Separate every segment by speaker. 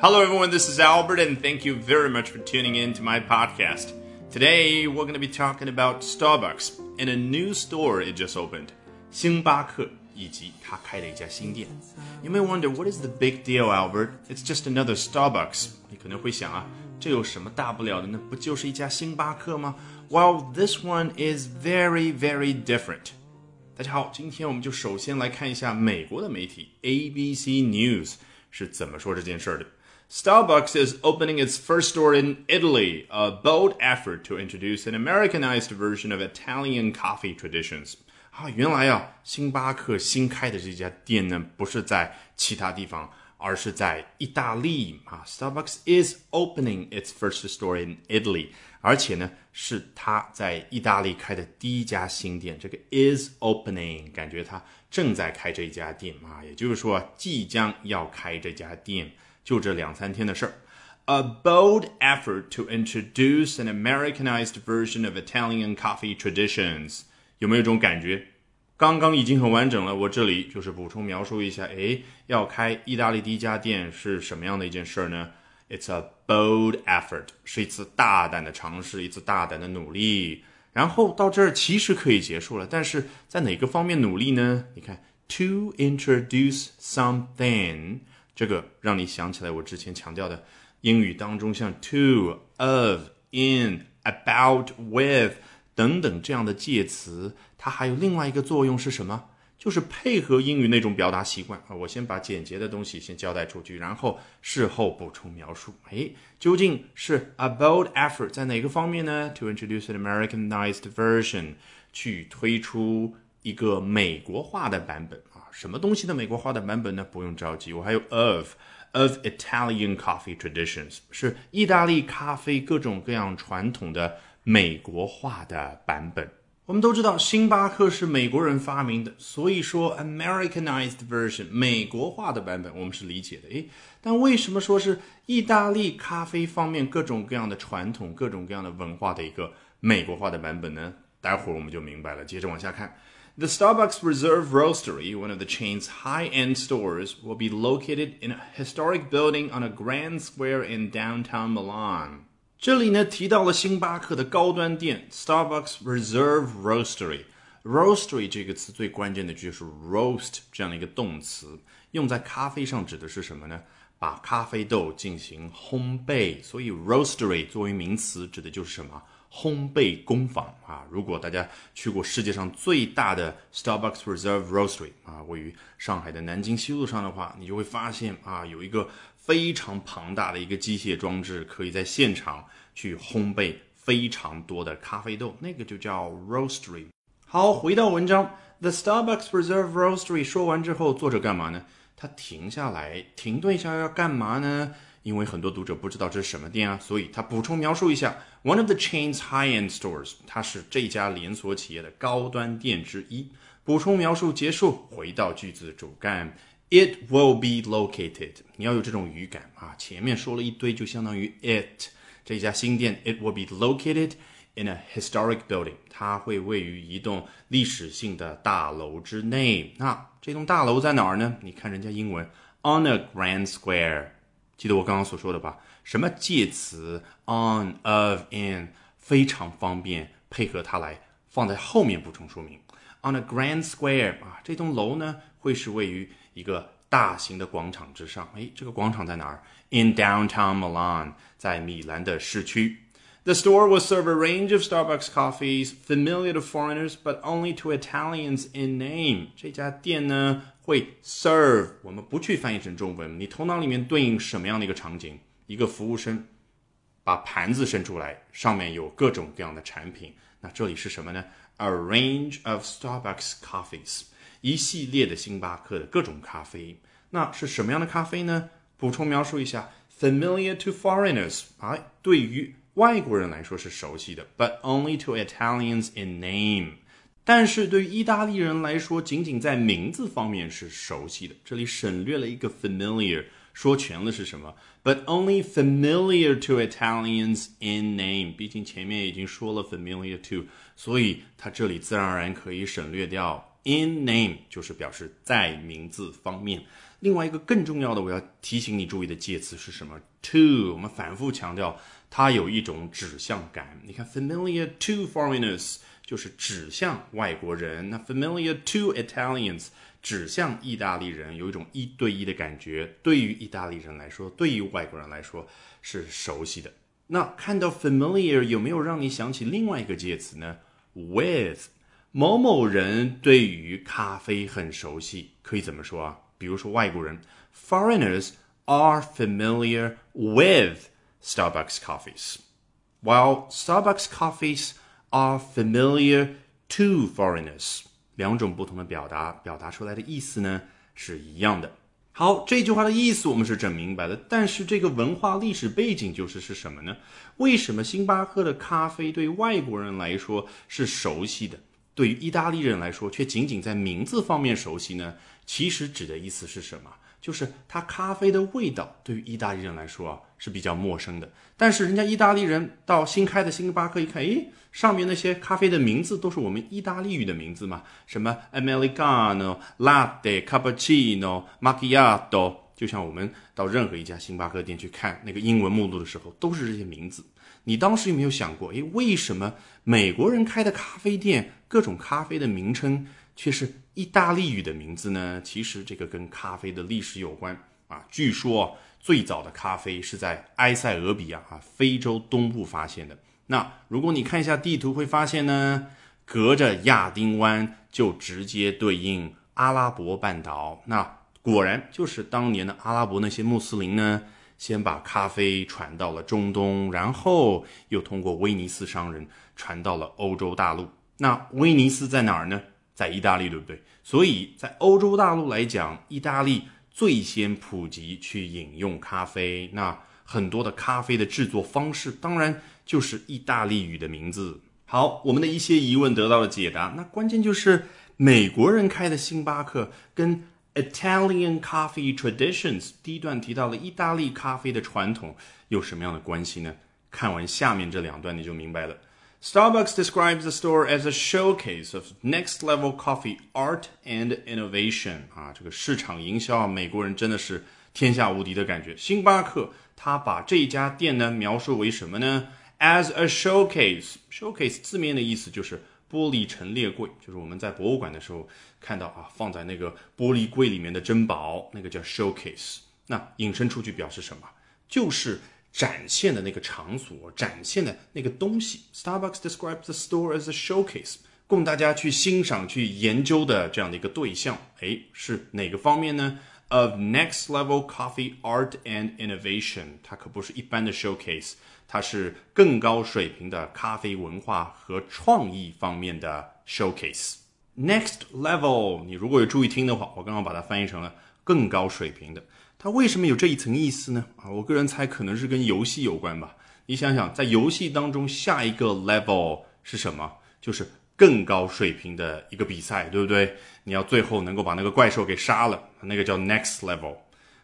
Speaker 1: Hello, everyone. This is Albert, and thank you very much for tuning in to my podcast. Today, we're going to be talking about Starbucks and a new store it just opened. 星巴克以及他开的一家新店。You may wonder what is the big deal, Albert? It's just another Starbucks. 你可能会想啊，这有什么大不了的呢？不就是一家星巴克吗？Well, this one is very, very different. 大家好，今天我们就首先来看一下美国的媒体 ABC News 是怎么说这件事儿的。 Starbucks is opening its first store in Italy, a bold effort to introduce an Americanized version of Italian coffee traditions. 啊，原来啊，星巴克新开的这家店呢，不是在其他地方，而是在意大利啊。Starbucks is opening its first store in Italy，而且呢，是它在意大利开的第一家新店。这个 is opening，感觉它正在开这一家店啊，也就是说，即将要开这家店。 就这两三天的事儿。A bold effort to introduce an Americanized version of Italian coffee traditions，有没有一种感觉？刚刚已经很完整了，我这里就是补充描述一下。哎，要开意大利第一家店是什么样的一件事儿呢？It's a bold effort，是一次大胆的尝试，一次大胆的努力。然后到这儿其实可以结束了，但是在哪个方面努力呢？你看，to introduce something。这个让你想起来我之前强调的英语当中像 to、of、in、about、with 等等这样的介词，它还有另外一个作用是什么？就是配合英语那种表达习惯啊。我先把简洁的东西先交代出去，然后事后补充描述。哎，究竟是 a bold effort 在哪个方面呢？To introduce an Americanized version，去推出一个美国化的版本。什么东西的美国化的版本呢？不用着急，我还有 of of Italian coffee traditions，是意大利咖啡各种各样传统的美国化的版本。我们都知道星巴克是美国人发明的，所以说 Americanized version 美国化的版本我们是理解的。诶，但为什么说是意大利咖啡方面各种各样的传统、各种各样的文化的一个美国化的版本呢？待会儿我们就明白了。接着往下看。The Starbucks Reserve Roastery, one of the chain's high end stores, will be located in a historic building on a grand square in downtown Milan. 这里呢提到了星巴克的高端店 Starbucks Reserve Roastery。Roastery 这个词最关键的就是 roast 这样的一个动词，用在咖啡上指的是什么呢？把咖啡豆进行烘焙，所以 roastery 作为名词指的就是什么？ 烘焙工坊啊，如果大家去过世界上最大的 Starbucks Reserve Roastery 啊，位于上海的南京西路上的话，你就会发现啊，有一个非常庞大的一个机械装置，可以在现场去烘焙非常多的咖啡豆，那个就叫 Roastery。好，回到文章，The Starbucks Reserve Roastery 说完之后，作者干嘛呢？他停下来，停顿一下要干嘛呢？因为很多读者不知道这是什么店啊，所以他补充描述一下：One of the chain's high-end stores，它是这家连锁企业的高端店之一。补充描述结束，回到句子主干，It will be located。你要有这种语感啊，前面说了一堆，就相当于 it 这家新店，It will be located in a historic building。它会位于一栋历史性的大楼之内。那这栋大楼在哪儿呢？你看人家英文，on a grand square。记得我刚刚所说的吧？什么介词 on of in 非常方便，配合它来放在后面补充说明。On a grand square 啊，这栋楼呢会是位于一个大型的广场之上。哎，这个广场在哪儿？In downtown Milan，在米兰的市区。The store will serve a range of Starbucks coffees familiar to foreigners, but only to Italians in name. 这家店呢？会 serve，我们不去翻译成中文，你头脑里面对应什么样的一个场景？一个服务生把盘子伸出来，上面有各种各样的产品。那这里是什么呢？A range of Starbucks coffees，一系列的星巴克的各种咖啡。那是什么样的咖啡呢？补充描述一下，familiar to foreigners，啊，对于外国人来说是熟悉的，but only to Italians in name。但是对于意大利人来说，仅仅在名字方面是熟悉的。这里省略了一个 familiar，说全了是什么？But only familiar to Italians in name。毕竟前面已经说了 familiar to，所以它这里自然而然可以省略掉 in name，就是表示在名字方面。另外一个更重要的，我要提醒你注意的介词是什么？to，我们反复强调，它有一种指向感。你看，familiar to foreigners 就是指向外国人，那 familiar to Italians 指向意大利人，有一种一对一的感觉。对于意大利人来说，对于外国人来说是熟悉的。那看到 familiar 有没有让你想起另外一个介词呢？with 某某人对于咖啡很熟悉，可以怎么说啊？比如说外国人，foreigners are familiar with Starbucks coffees, while Starbucks coffees are familiar to foreigners。两种不同的表达，表达出来的意思呢是一样的。好，这句话的意思我们是整明白了，但是这个文化历史背景就是是什么呢？为什么星巴克的咖啡对外国人来说是熟悉的，对于意大利人来说却仅仅在名字方面熟悉呢？其实指的意思是什么？就是它咖啡的味道对于意大利人来说啊是比较陌生的。但是人家意大利人到新开的星巴克一看，诶，上面那些咖啡的名字都是我们意大利语的名字嘛，什么 Americano、Latte、Cappuccino、Macchiato，就像我们到任何一家星巴克店去看那个英文目录的时候，都是这些名字。你当时有没有想过，诶，为什么美国人开的咖啡店各种咖啡的名称？却是意大利语的名字呢？其实这个跟咖啡的历史有关啊。据说最早的咖啡是在埃塞俄比亚啊，非洲东部发现的。那如果你看一下地图，会发现呢，隔着亚丁湾就直接对应阿拉伯半岛。那果然就是当年的阿拉伯那些穆斯林呢，先把咖啡传到了中东，然后又通过威尼斯商人传到了欧洲大陆。那威尼斯在哪儿呢？在意大利，对不对？所以在欧洲大陆来讲，意大利最先普及去饮用咖啡。那很多的咖啡的制作方式，当然就是意大利语的名字。好，我们的一些疑问得到了解答。那关键就是美国人开的星巴克跟 Italian Coffee Traditions 第一段提到了意大利咖啡的传统有什么样的关系呢？看完下面这两段，你就明白了。Starbucks describes the store as a showcase of next level coffee art and innovation 啊，这个市场营销啊，美国人真的是天下无敌的感觉。星巴克他把这家店呢描述为什么呢？As a showcase，showcase 字面的意思就是玻璃陈列柜，就是我们在博物馆的时候看到啊，放在那个玻璃柜里面的珍宝，那个叫 showcase。那引申出去表示什么？就是展现的那个场所，展现的那个东西。Starbucks describes the store as a showcase，供大家去欣赏、去研究的这样的一个对象。哎，是哪个方面呢？Of next level coffee art and innovation，它可不是一般的 showcase，它是更高水平的咖啡文化和创意方面的 showcase。Next level，你如果有注意听的话，我刚刚把它翻译成了更高水平的。它为什么有这一层意思呢？啊，我个人猜可能是跟游戏有关吧。你想想，在游戏当中，下一个 level 是什么？就是更高水平的一个比赛，对不对？你要最后能够把那个怪兽给杀了，那个叫 next level。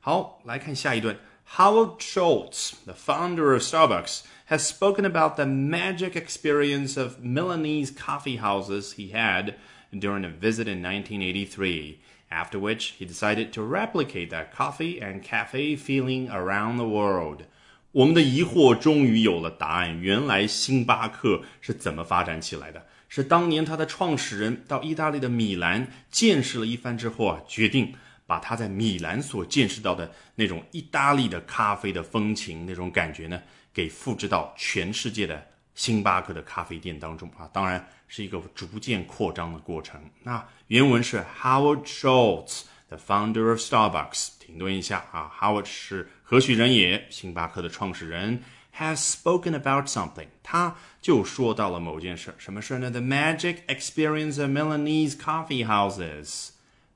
Speaker 1: 好，来看下一段。Howard Schultz, the founder of Starbucks, has spoken about the magic experience of Milanese coffee houses he had during a visit in 1983 After which he decided to replicate that coffee and cafe feeling around the world. 我们的疑惑终于有了答案。原来星巴克是怎么发展起来的？是当年他的创始人到意大利的米兰见识了一番之后啊，决定把他在米兰所见识到的那种意大利的咖啡的风情、那种感觉呢，给复制到全世界的星巴克的咖啡店当中啊。当然。是一个逐渐扩张的过程。那原文是 Howard Schultz，the founder of Starbucks。停顿一下啊，Howard 是何许人也？星巴克的创始人。Has spoken about something，他就说到了某件事。什么事呢？The magic experience of Milanese coffee houses，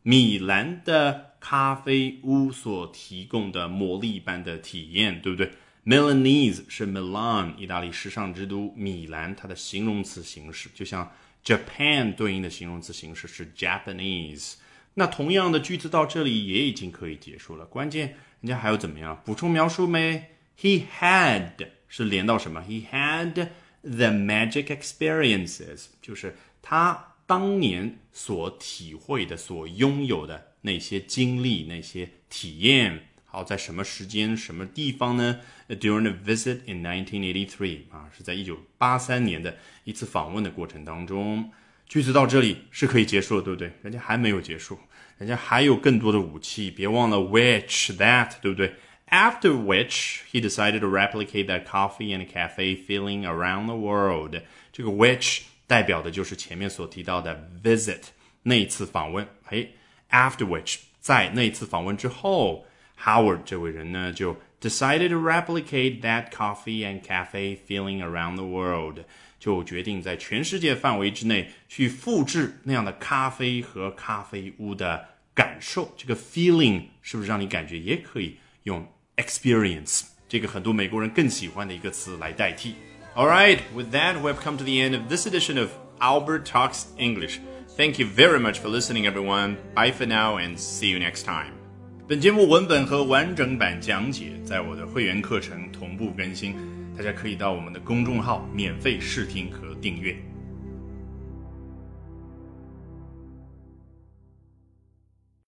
Speaker 1: 米兰的咖啡屋所提供的魔力般的体验，对不对？Milanese 是 Milan，意大利时尚之都米兰，它的形容词形式就像 Japan 对应的形容词形式是 Japanese。那同样的句子到这里也已经可以结束了。关键人家还要怎么样补充描述没？He had 是连到什么？He had the magic experiences，就是他当年所体会的、所拥有的那些经历、那些体验。好，在什么时间、什么地方呢？During a visit in 1983啊，是在一九八三年的一次访问的过程当中。句子到这里是可以结束了，对不对？人家还没有结束，人家还有更多的武器。别忘了 which that，对不对？After which he decided to replicate that coffee and cafe feeling around the world。这个 which 代表的就是前面所提到的 visit 那一次访问。嘿，after which 在那一次访问之后。Howard 这位人呢，就 decided to replicate that coffee and cafe feeling around the world，就决定在全世界范围之内去复制那样的咖啡和咖啡屋的感受。这个 feeling 是不是让你感觉也可以用 experience 这个很多美国人更喜欢的一个词来代替？All right, with that, we've come to the end of this edition of Albert Talks English. Thank you very much for listening, everyone. Bye for now, and see you next time. 本节目文本和完整版讲解在我的会员课程同步更新，大家可以到我们的公众号免费试听和订阅。